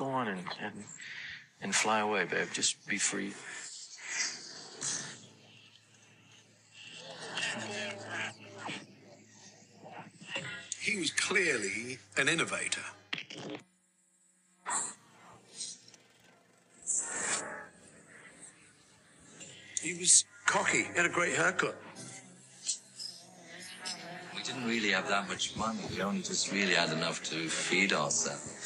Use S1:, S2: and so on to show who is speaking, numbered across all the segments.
S1: Just go on and, and, and fly away, babe. Just be free.
S2: He was clearly an innovator. He was cocky. He had a great haircut.
S3: We didn't really have that much money. We only just really had enough to feed ourselves.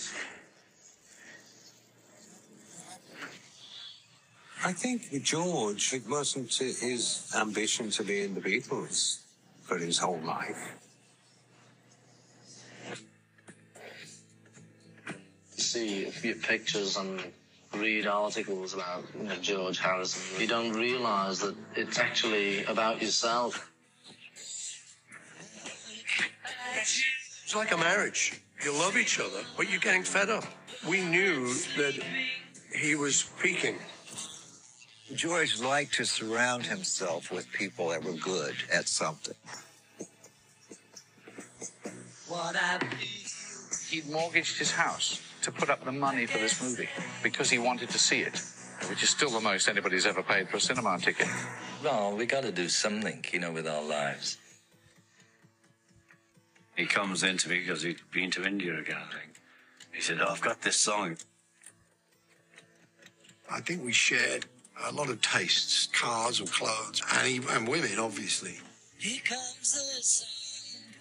S4: I think with George, it wasn't his ambition to be in the Beatles for his whole life.
S5: see a few pictures and read articles about you know, George Harrison, you don't realise that it's actually about yourself.
S2: It's like a marriage. You love each other, but you're getting fed up. We knew that he was peaking.
S6: George liked to surround himself with people that were good at something.
S7: He'd mortgaged his house to put up the money for this movie because he wanted to see it, which is still the most anybody's ever paid for a cinema ticket.
S3: Well, we got to do something, you know, with our lives.
S8: He comes in to me because he'd been to India again, I think. He said, oh, I've got this song.
S2: I think we shared a lot of tastes, cars or clothes, and, he, and women, obviously.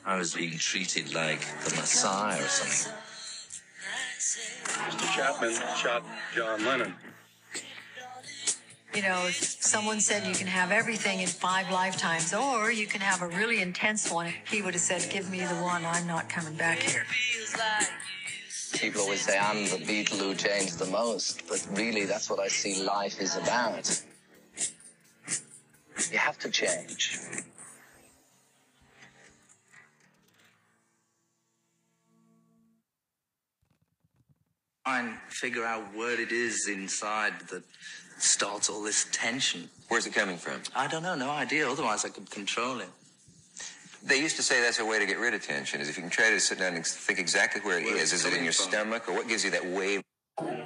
S3: I was being treated like the Messiah or something.
S8: Mr. Chapman shot John Lennon.
S9: You know, if someone said you can have everything in five lifetimes, or you can have a really intense one, he would have said, Give me the one, I'm not coming back here.
S5: People always say I'm the Beatle who changed the most, but really that's what I see life is about. You have to change. Try and figure out what it is inside that starts all this tension.
S10: Where's it coming from?
S5: I don't know, no idea. Otherwise, I could control it.
S10: They used to say that's a way to get rid of tension, is if you can try to sit down and think exactly where it
S5: Where
S10: is.
S5: it's
S10: Is it in your
S5: from.
S10: stomach, or what gives you that wave?
S11: What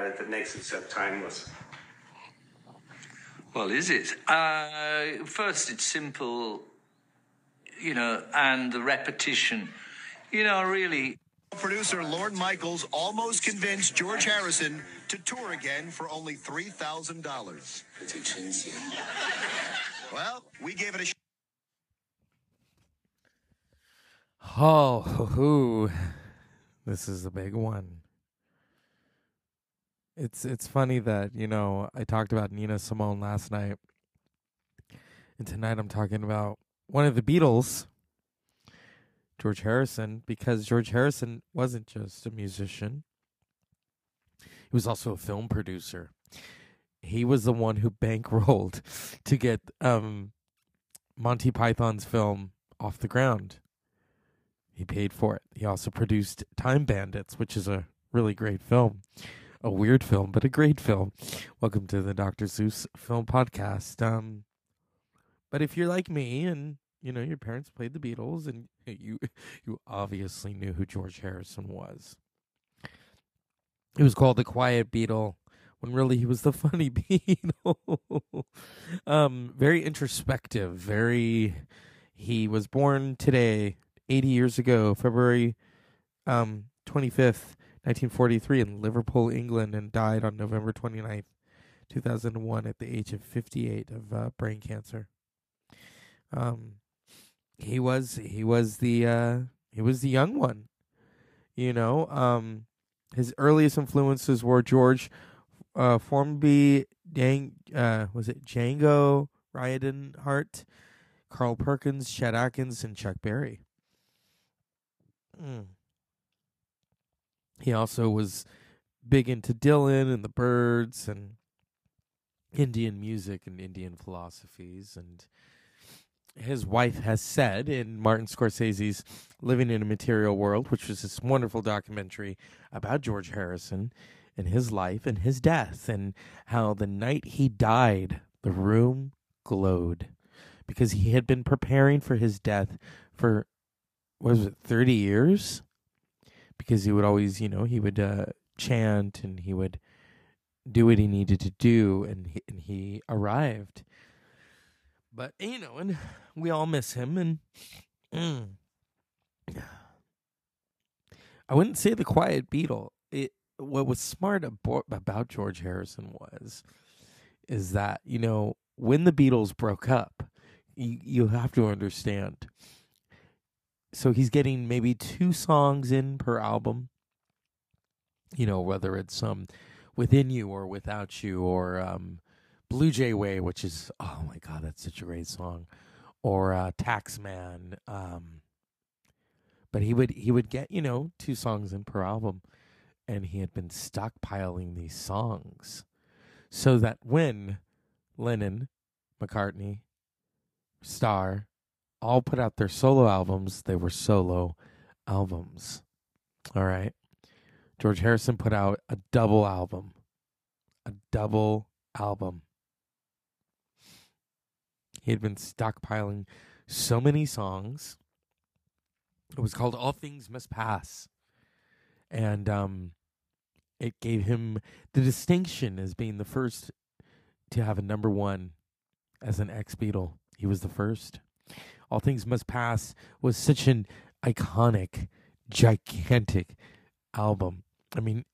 S11: about it that makes it so timeless?
S3: Well, is it? Uh, first, it's simple, you know, and the repetition. You know, really,
S12: Producer Lorne Michaels almost convinced George Harrison to tour again for only $3,000. Well, we gave it a sh-
S13: Oh, hoo, hoo. this is a big one. It's it's funny that you know I talked about Nina Simone last night, and tonight I'm talking about one of the Beatles, George Harrison, because George Harrison wasn't just a musician; he was also a film producer. He was the one who bankrolled to get um, Monty Python's film off the ground. He paid for it. He also produced Time Bandits, which is a really great film. A weird film, but a great film. Welcome to the Dr. Seuss Film Podcast. Um, but if you're like me and you know your parents played the Beatles and you you obviously knew who George Harrison was. He was called the Quiet Beatle when really he was the funny Beatle. um, very introspective, very he was born today 80 years ago, February um, 25th, 1943, in Liverpool, England, and died on November 29th, 2001, at the age of 58 of uh, brain cancer. Um, he was he was the uh, he was the young one, you know. Um, his earliest influences were George uh, Formby, Dang, uh, was it Django Reinhardt, Carl Perkins, Chet Atkins, and Chuck Berry. Mm. He also was big into Dylan and the Byrds and Indian music and Indian philosophies. And his wife has said in Martin Scorsese's Living in a Material World, which was this wonderful documentary about George Harrison and his life and his death, and how the night he died, the room glowed because he had been preparing for his death for, what was it, 30 years? Because he would always, you know, he would uh, chant and he would do what he needed to do, and he, and he arrived. But you know, and we all miss him, and mm, I wouldn't say the quiet Beatle. It what was smart abo- about George Harrison was is that you know when the Beatles broke up, you, you have to understand. So he's getting maybe two songs in per album. You know, whether it's um within you or without you or um Blue Jay Way, which is oh my god, that's such a great song, or uh, Taxman. Um, but he would he would get you know two songs in per album, and he had been stockpiling these songs, so that when Lennon, McCartney, Starr, all put out their solo albums, they were solo albums. All right. George Harrison put out a double album. A double album. He had been stockpiling so many songs. It was called All Things Must Pass. And um, it gave him the distinction as being the first to have a number one as an ex Beatle. He was the first. All Things Must Pass was such an iconic, gigantic album. I mean,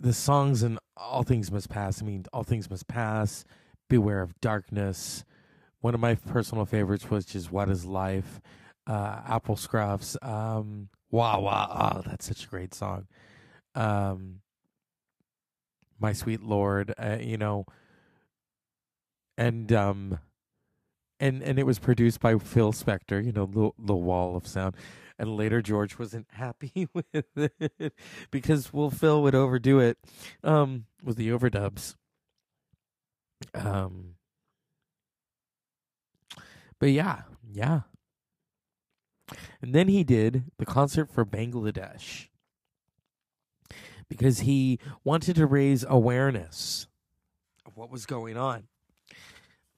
S13: the songs in All Things Must Pass, I mean, All Things Must Pass, Beware of Darkness, one of my personal favorites was just What is Life, uh, Apple Scruffs, um, Wah. Oh, that's such a great song. Um, My Sweet Lord, uh, you know, and um, and and it was produced by Phil Spector, you know, the the Wall of Sound. And later George wasn't happy with it because well Phil would overdo it um with the overdubs. Um but yeah, yeah. And then he did the concert for Bangladesh because he wanted to raise awareness of what was going on.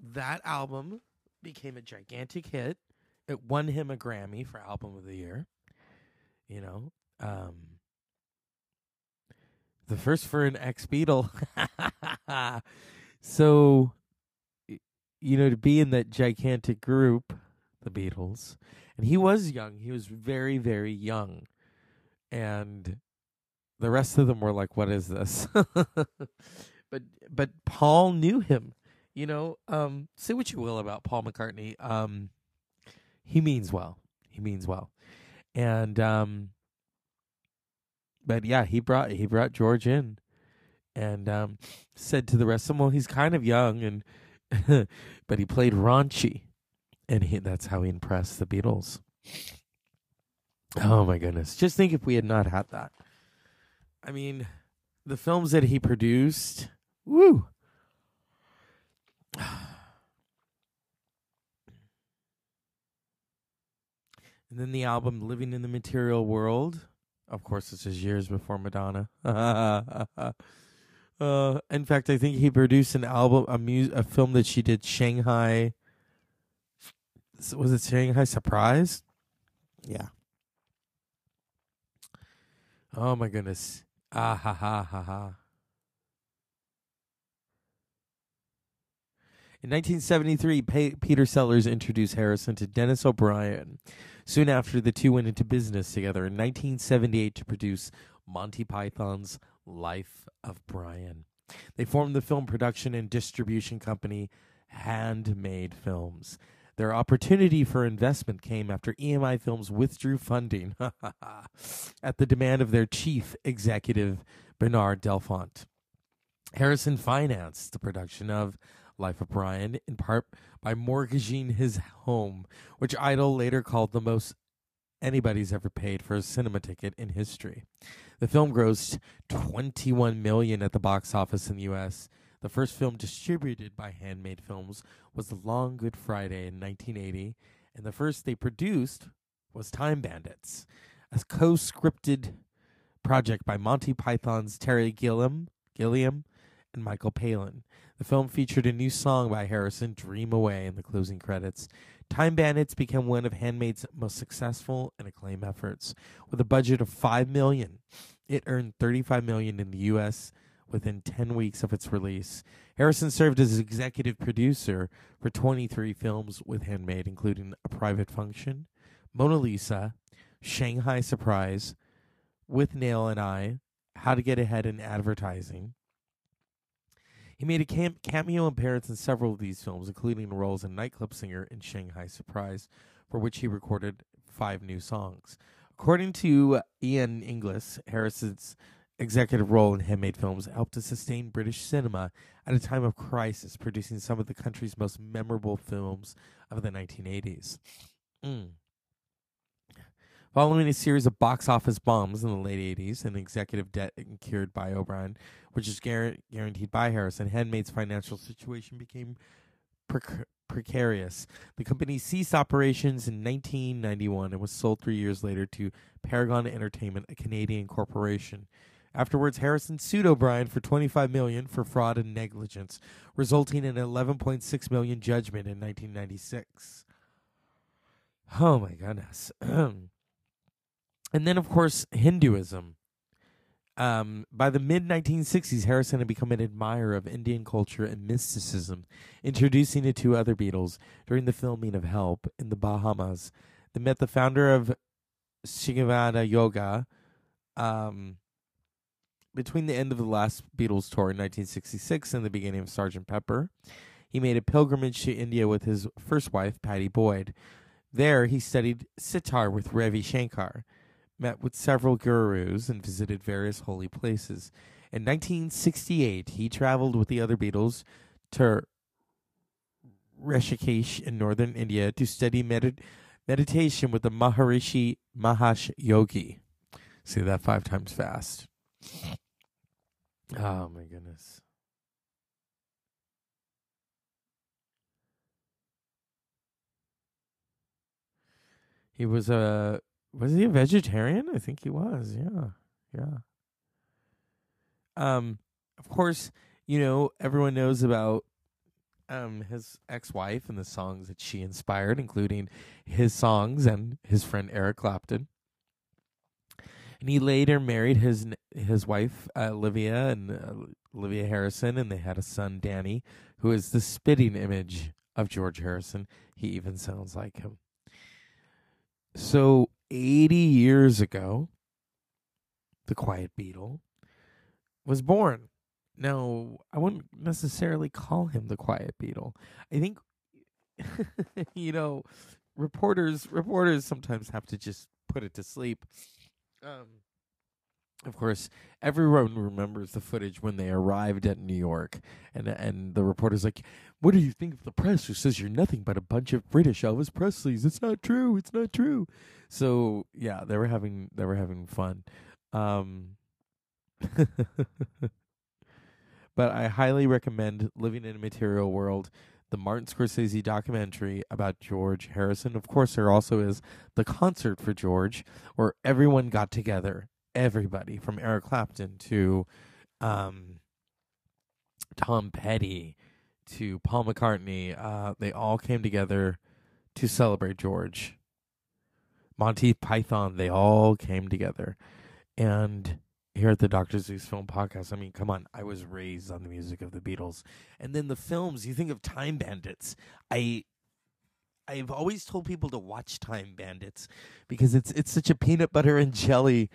S13: That album became a gigantic hit. It won him a Grammy for Album of the Year. You know, um, the first for an ex Beatle. so you know, to be in that gigantic group, the Beatles, and he was young. He was very, very young, and the rest of them were like, "What is this?" but but Paul knew him. You know, um, say what you will about Paul McCartney. Um, he means well. He means well, and um, but yeah, he brought he brought George in, and um, said to the rest of them, "Well, he's kind of young and." but he played raunchy, and he, that's how he impressed the Beatles. Oh my goodness! Just think if we had not had that. I mean, the films that he produced, woo. And then the album "Living in the Material World." Of course, this is years before Madonna. Uh, in fact, I think he produced an album, a mu- a film that she did, Shanghai. Was it Shanghai Surprise? Yeah. Oh my goodness. Ah ha ha ha ha. In 1973, Pe- Peter Sellers introduced Harrison to Dennis O'Brien. Soon after, the two went into business together in 1978 to produce Monty Python's Life of Brian. They formed the film production and distribution company Handmade Films. Their opportunity for investment came after EMI Films withdrew funding at the demand of their chief executive, Bernard Delfont. Harrison financed the production of Life of Brian in part by mortgaging his home, which Idle later called the most anybody's ever paid for a cinema ticket in history. The film grossed 21 million at the box office in the US. The first film distributed by Handmade Films was The Long Good Friday in 1980, and the first they produced was Time Bandits, a co-scripted project by Monty Python's Terry Gilliam, Gilliam and Michael Palin. The film featured a new song by Harrison, Dream Away, in the closing credits. Time Bandits became one of Handmade's most successful and acclaimed efforts. With a budget of 5 million, it earned 35 million in the US within 10 weeks of its release. Harrison served as executive producer for 23 films with Handmade, including A Private Function, Mona Lisa, Shanghai Surprise, Withnail and I, How to Get Ahead in Advertising. He made a cam- cameo appearance in several of these films, including roles in Nightclub Singer and Shanghai Surprise, for which he recorded five new songs. According to Ian Inglis, Harrison's executive role in Handmade Films helped to sustain British cinema at a time of crisis, producing some of the country's most memorable films of the 1980s. Mm. Following a series of box office bombs in the late 80s and executive debt incurred by O'Brien, which is guar- guaranteed by Harrison, Handmade's financial situation became prec- precarious. The company ceased operations in 1991 and was sold three years later to Paragon Entertainment, a Canadian corporation. Afterwards, Harrison sued O'Brien for 25 million for fraud and negligence, resulting in an 11.6 million judgment in 1996. Oh my goodness. and then, of course, Hinduism. Um, by the mid 1960s, Harrison had become an admirer of Indian culture and mysticism, introducing the two other Beatles during the filming of Help in the Bahamas. They met the founder of Sivananda Yoga um, between the end of the last Beatles tour in 1966 and the beginning of Sgt. Pepper. He made a pilgrimage to India with his first wife, Pattie Boyd. There, he studied sitar with Ravi Shankar met with several gurus, and visited various holy places. In 1968, he traveled with the other Beatles to Rishikesh in northern India to study med- meditation with the Maharishi Mahesh Yogi. Say that five times fast. Oh my goodness. He was a was he a vegetarian? I think he was. Yeah. Yeah. Um of course, you know, everyone knows about um his ex-wife and the songs that she inspired, including his songs and his friend Eric Clapton. And he later married his his wife uh, Olivia and uh, Olivia Harrison, and they had a son Dhani, who is the spitting image of George Harrison. He even sounds like him. So 80 years ago, the Quiet Beatle was born. Now, I wouldn't necessarily call him the Quiet Beatle. I think, you know, reporters reporters sometimes have to just put it to sleep. Um, of course, everyone remembers the footage when they arrived at New York, and and the reporter's like, "What do you think of the press who says you're nothing but a bunch of British Elvis Presleys? It's not true. It's not true." So yeah, they were having they were having fun. Um, but I highly recommend Living in a Material World, the Martin Scorsese documentary about George Harrison. Of course, there also is the concert for George, where everyone got together. Everybody from Eric Clapton to um, Tom Petty to Paul McCartney, uh, they all came together to celebrate George. Monty Python, they all came together. And here at the Dr. Zeus Film Podcast, I mean, come on, I was raised on the music of the Beatles. And then the films, you think of Time Bandits. I I've always told people to watch Time Bandits because it's it's such a peanut butter and jelly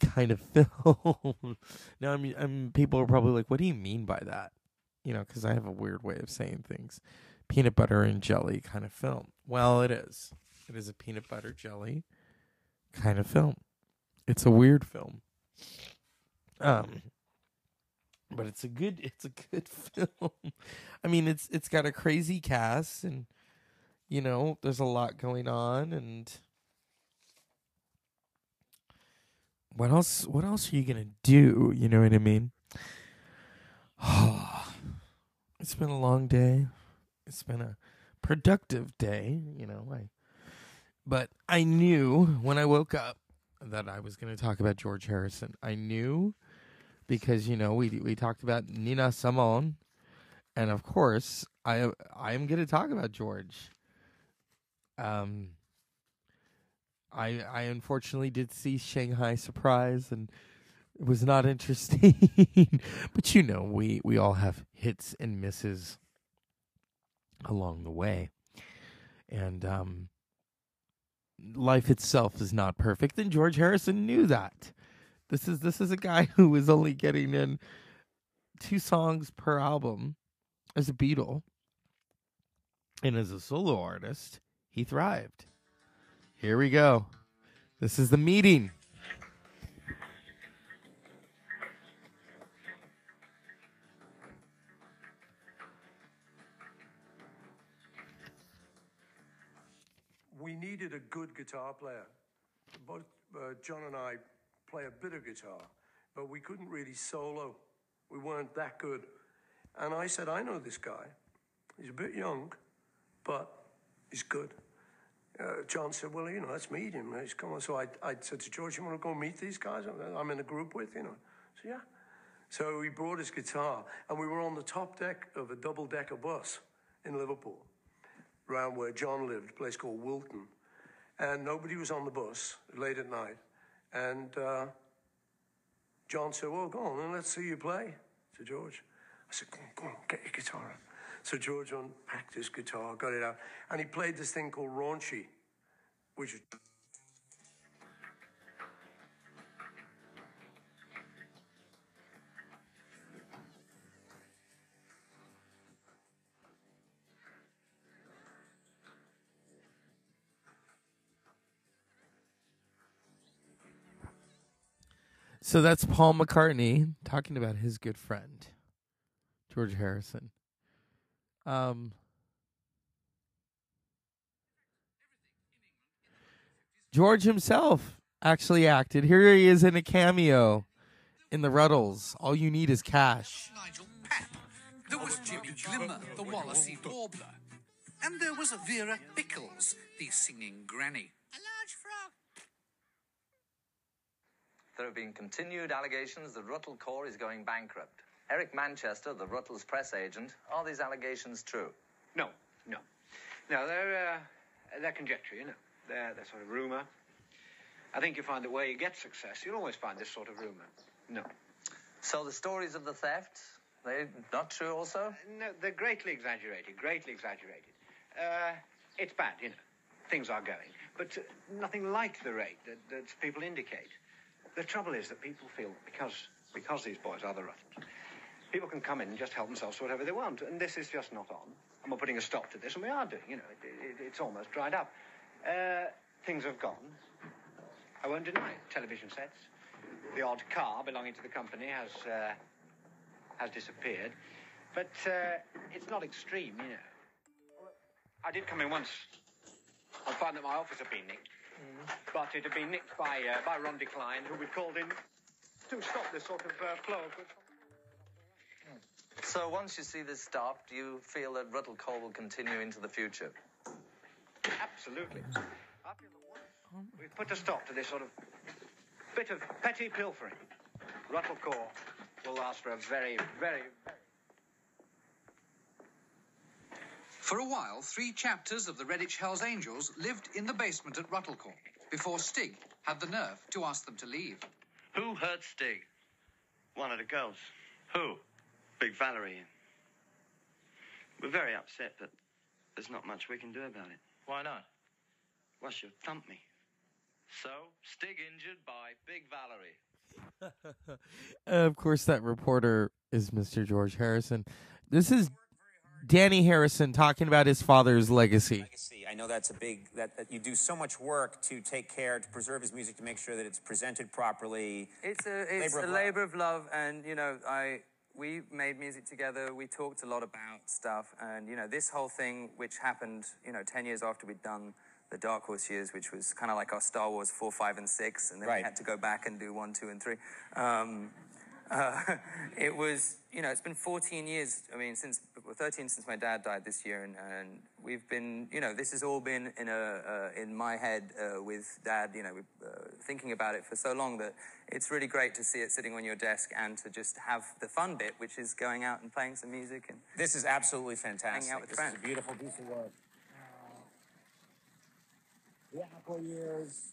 S13: kind of film. now I mean, I'm people are probably like, "What do you mean by that?" You know, because I have a weird way of saying things. Peanut butter and jelly kind of film. Well, it is. It is a peanut butter jelly kind of film. It's a weird film. Um but it's a good it's a good film. I mean, it's it's got a crazy cast and you know, there's a lot going on and what else? What else are you gonna do? You know what I mean? it's been a long day. It's been a productive day. You know, I. But I knew when I woke up that I was to talk about George Harrison. I knew because you know we we talked about Nina Simone, and of course I I am going to talk about George. Um, I I unfortunately did see Shanghai Surprise and it was not interesting. but you know, we we all have hits and misses along the way. And um life itself is not perfect and George Harrison knew that. This is this is a guy who was only getting in two songs per album as a Beatle. And as a solo artist, he thrived. Here we go. This is the meeting.
S2: we needed a good guitar player. Both uh, John and I play a bit of guitar, but we couldn't really solo. We weren't that good. And I said, I know this guy. He's a bit young, but he's good. Uh, John said, Well, you know, let's meet him. He's coming. So I, I said to George, You want to go meet these guys I'm in a group with, you know? So, yeah. So he brought his guitar, and we were on the top deck of a double decker bus in Liverpool around where John lived, a place called Wilton. And nobody was on the bus late at night. And uh, John said, Well, go on and let's see you play to George. I said, Go on, go on, get your guitar out. So George unpacked his guitar, got it out, and he played this thing called Raunchy,
S13: So that's Paul McCartney talking about his good friend, George Harrison. Um, George himself actually acted. Here he is in a cameo in the Rutles. All you need is cash.
S14: Nigel Pep. There was Jimmy Glimmer, the Wallasey Warbler. And there was Vera Pickles, the singing granny. A large frog.
S15: There have been continued allegations that Rutle Corps is going bankrupt. Eric Manchester, the Rutle's press agent, are these allegations true?
S16: No, no. No, they're, uh, they're conjecture, you know. They're, they're sort of rumour. I think you find that where you get success, you'll always find this sort of rumour. No.
S15: So the stories of the theft, they're not true also?
S16: Uh, no, they're greatly exaggerated, greatly exaggerated. Uh, it's bad, you know. Things are going. But uh, nothing like the rate that, that people indicate. The trouble is that people feel because because these boys are the Rutles, people can come in and just help themselves to whatever they want, and this is just not on. And we're putting a stop to this, and we are doing. You know, it, it, it's almost dried up. Uh, things have gone. I won't deny it. Television sets, the odd car belonging to the company has uh, has disappeared, but uh, it's not extreme, you know. I did come in once and find that my office had been nicked. But it had been nicked by uh, by Ron Decline, who we called in to stop this sort of uh, flow of goods.
S15: So once you see this stopped, you feel that Rutle Corps will continue into the future?
S16: Absolutely. I feel that once we've put a stop to this sort of bit of petty pilfering, Rutle Corps will last for a very, very, very
S14: For a while, three chapters of the Redditch Hells Angels lived in the basement at Rutle Corps before Stig had the nerve to ask them to leave.
S17: Who hurt Stig? One of the girls. Who? Big Valerie. We're very upset, but there's not much we can do about it.
S15: Why not?
S17: Well, she'll thump me.
S15: So, Stig injured by Big Valerie.
S13: And of course, that reporter is Mr. George Harrison. This is Dhani Harrison talking about his father's legacy.
S18: legacy. I know that's a big that, that you do so much work to take care to preserve his music to make sure that it's presented properly.
S19: It's a it's
S18: Labor
S19: a
S18: of love.
S19: labor of love, and you know I we made music together. We talked a lot about stuff, and you know this whole thing, which happened you know ten years after we'd done the Dark Horse years, which was kind of like our Star Wars four, five, and six, and then we had to go back and do one, two, and three. Um, uh, it was, you know, it's been 14 years. I mean, since well, 13 since my dad died this year, and, and we've been, you know, this has all been in a uh, in my head uh, with dad, you know, uh, thinking about it for so long that it's really great to see it sitting on your desk and to just have the fun bit, which is going out and playing some music and
S18: This is absolutely fantastic.
S19: hanging out with
S18: this
S19: friends.
S18: is a beautiful piece of work. The Apple years.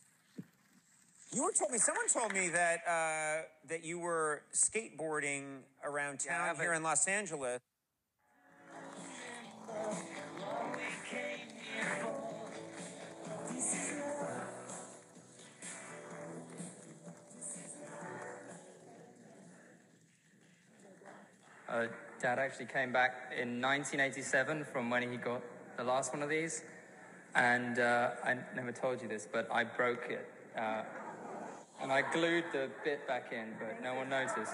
S18: You were told me. Someone told me that uh, that you were skateboarding around town
S19: have
S18: here in Los Angeles.
S20: Uh, Dad actually came back in 1987 from when he got the last one of these, and uh, I never told you this, but I broke it, uh, and I glued the bit back in, but no one noticed.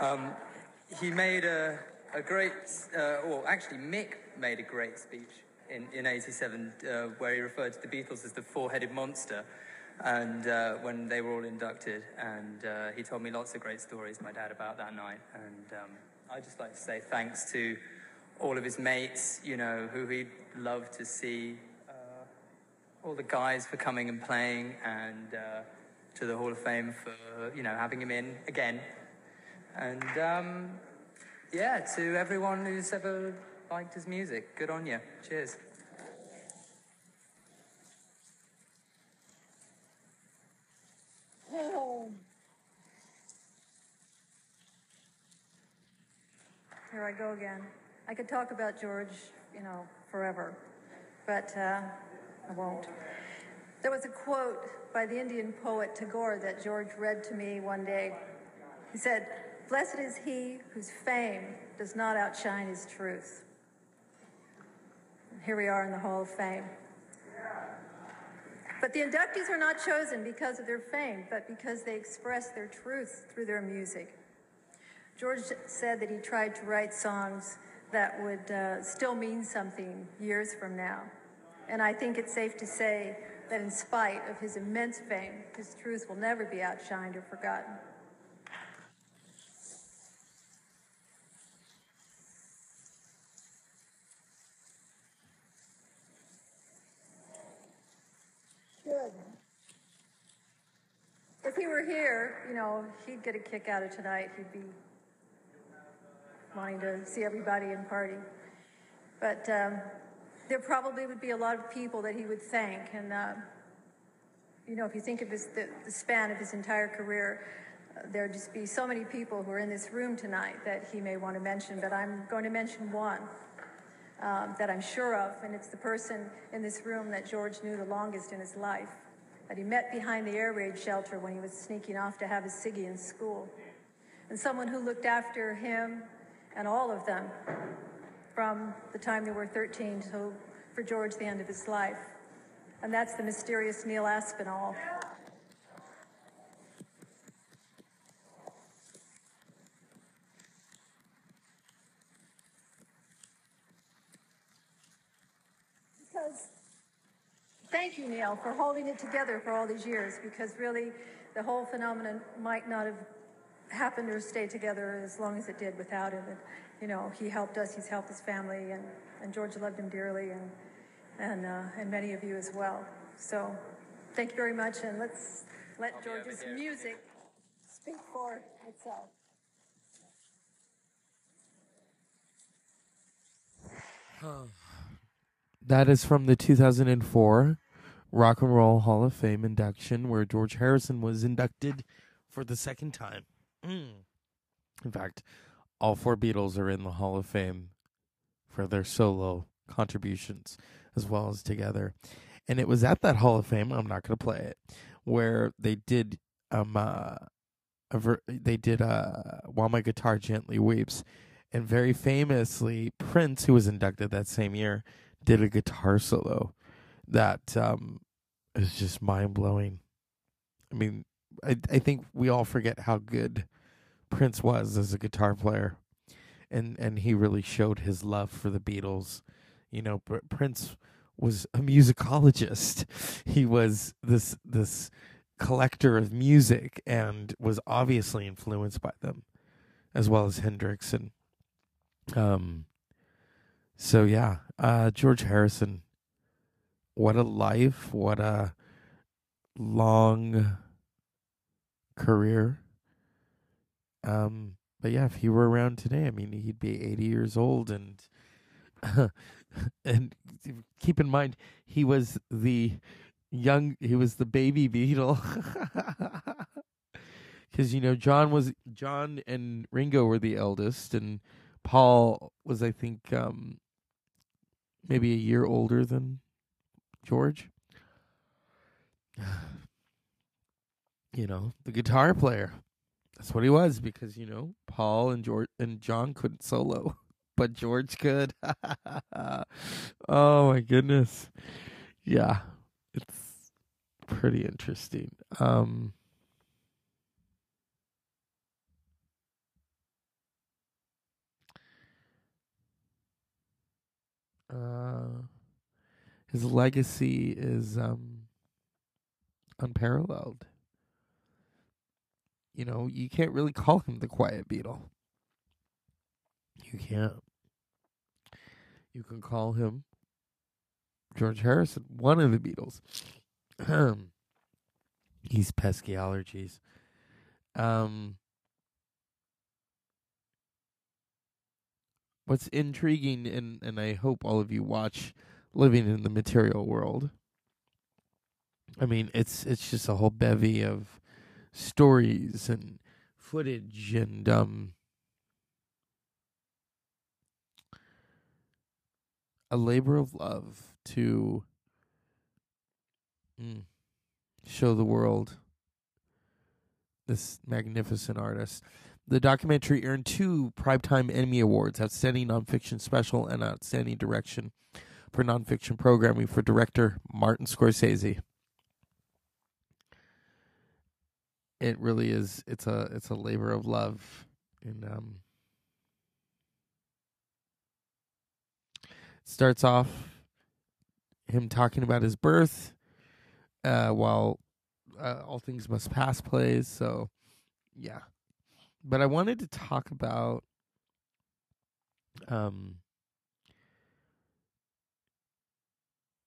S20: Um, he made a, a great, uh, well, actually, Mick made a great speech in, in 87 uh, where he referred to the Beatles as the four headed monster. And uh, when they were all inducted, and uh, he told me lots of great stories, my dad, about that night. And um, I'd just like to say thanks to all of his mates, you know, who he'd love to see, uh, all the guys for coming and playing, and uh, to the Hall of Fame for, you know, having him in again. And um, yeah, to everyone who's ever liked his music, good on you. Cheers.
S9: Here I go again. I could talk about George, you know, forever, but uh, I won't. There was a quote by the Indian poet Tagore that George read to me one day. He said, Blessed is he whose fame does not outshine his truth. Here we are in the Hall of Fame. But the inductees are not chosen because of their fame, but because they express their truth through their music. George said that he tried to write songs that would uh, still mean something years from now. And I think it's safe to say that in spite of his immense fame, his truth will never be outshined or forgotten. Good. If he were here, you know, he'd get a kick out of tonight. He'd be wanting to see everybody and party. But um, there probably would be a lot of people that he would thank. And, uh, you know, if you think of his, the, the span of his entire career, uh, there'd just be so many people who are in this room tonight that he may want to mention. But I'm going to mention one um, that I'm sure of, and it's the person in this room that George knew the longest in his life. That he met behind the air raid shelter when he was sneaking off to have his ciggy in school. And someone who looked after him and all of them from the time they were 13 till for George the end of his life. And that's the mysterious Neil Aspinall. Because thank you, Neil, for holding it together for all these years because really the whole phenomenon might not have happened to stay together as long as it did without him. And, you know, he helped us, he's helped his family, and, and George loved him dearly, and, and, uh, and many of you as well. So thank you very much, and let's let George's music speak for itself.
S13: That is from the 2004 Rock and Roll Hall of Fame induction, where George Harrison was inducted for the second time. Mm. In fact, all four Beatles are in the Hall of Fame for their solo contributions as well as together. And it was at that Hall of Fame, I'm not going to play it, where they did um uh ver- they did uh While My Guitar Gently Weeps and very famously Prince who was inducted that same year did a guitar solo that um is just mind-blowing. I mean, I I think we all forget how good Prince was as a guitar player, and and he really showed his love for the Beatles. You know, Pr- Prince was a musicologist. He was this this collector of music and was obviously influenced by them, as well as Hendrix and um. So yeah, uh, George Harrison. What a life! What a long career. Um, but yeah, if he were around today, I mean, he'd be 80 years old, and and keep in mind, he was the young, he was the baby Beatle, because you know John was John and Ringo were the eldest, and Paul was, I think, um, maybe a year older than George. You know, the guitar player. That's what he was because you know Paul and George and John couldn't solo, but George could. oh my goodness, yeah, it's pretty interesting. Um, uh, his legacy is um unparalleled you know, you can't really call him the quiet beatle. You can't. You can call him George Harrison, one of the Beatles. He's pesky allergies. Um, what's intriguing, and, and I hope all of you watch Living in the Material World. I mean, it's it's just a whole bevy of stories and footage and um a labor of love to mm, show the world this magnificent artist. The documentary earned two Primetime Emmy Awards Outstanding Nonfiction Special and Outstanding Direction for Nonfiction Programming for director Martin Scorsese. It really is it's a it's a labor of love and um starts off him talking about his birth uh while uh, all things must pass plays so yeah. But i wanted to talk about um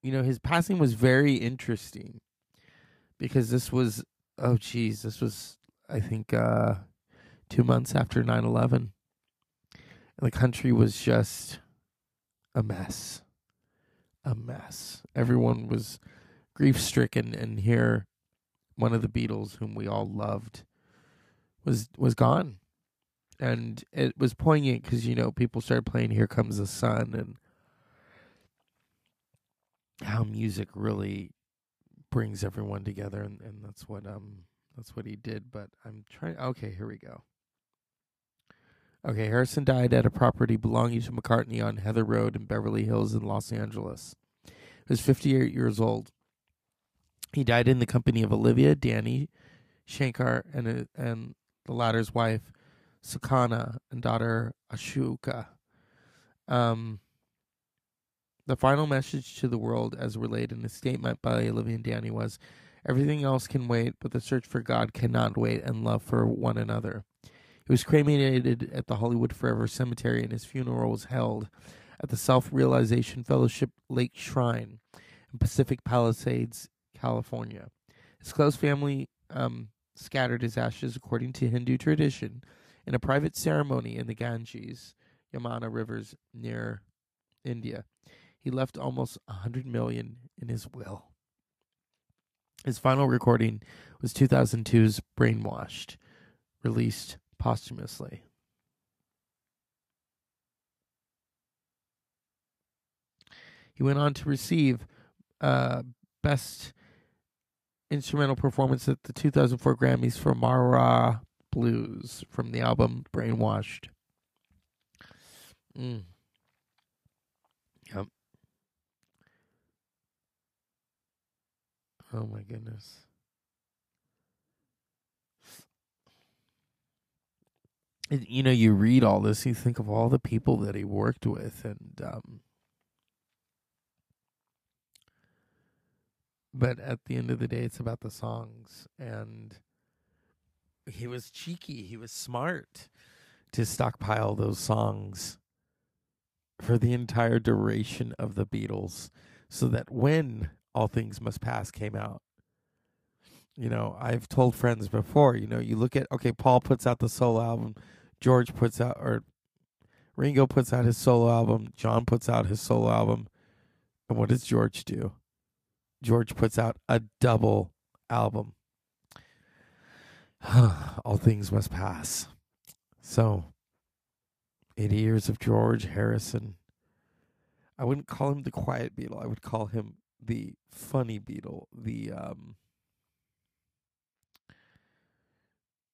S13: you know his passing was very interesting because this was oh geez, this was I think uh, two months after 9-11. And the country was just a mess. A mess. Everyone was grief stricken and here one of the Beatles whom we all loved was was gone. And it was poignant because, you know, people started playing Here Comes the Sun and how music really brings everyone together, and, and that's what um that's what he did. But I'm trying. Okay, here we go. Okay, Harrison died at a property belonging to McCartney on Heather Road in Beverly Hills in Los Angeles. He was 58 years old. He died in the company of Olivia, Dhani, Shankar, and uh, and the latter's wife, Sukanya, and daughter Ashoka. Um, the final message to the world, as relayed in a statement by Olivia and Dhani, was Everything else can wait, but the search for God cannot wait, and love for one another. He was cremated at the Hollywood Forever Cemetery, and his funeral was held at the Self Realization Fellowship Lake Shrine in Pacific Palisades, California. His close family um, scattered his ashes, according to Hindu tradition, in a private ceremony in the Ganges, Yamuna rivers near India. He left almost a hundred million in his will. His final recording was 2002's Brainwashed, released posthumously. He went on to receive uh, Best Instrumental Performance at the 2004 Grammys for Marwa Blues from the album Brainwashed. Mm. Oh my goodness. You know, you read all this, you think of all the people that he worked with, and um, but at the end of the day, it's about the songs. And he was cheeky. He was smart to stockpile those songs for the entire duration of the Beatles so that when All Things Must Pass came out, you know, I've told friends before, you know, you look at, okay, Paul puts out the solo album, George puts out, or Ringo puts out his solo album, John puts out his solo album. And what does George do? George puts out a double album. All things must pass. So, 80 years of George Harrison. I wouldn't call him the quiet Beatle. I would call him the funny Beatle, The um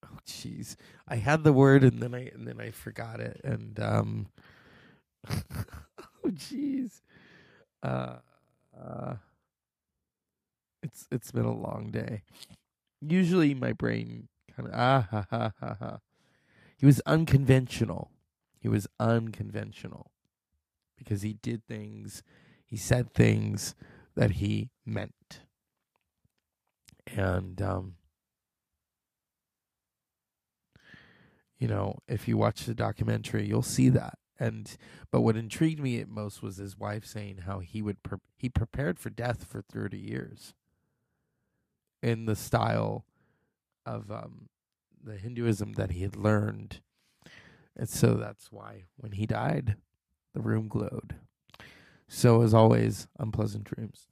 S13: Oh jeez. I had the word and then I and then I forgot it and um Oh jeez. Uh uh it's it's been a long day. Usually my brain kind of ah ha ha ha ha. He was unconventional. He was unconventional because he did things, he said things that he meant. And um you know, if you watch the documentary, you'll see that. And but what intrigued me at most was his wife saying how he would pre- he prepared for death for 30 years in the style of um the Hinduism that he had learned. And so that's why when he died, the room glowed. So as always, unpleasant dreams.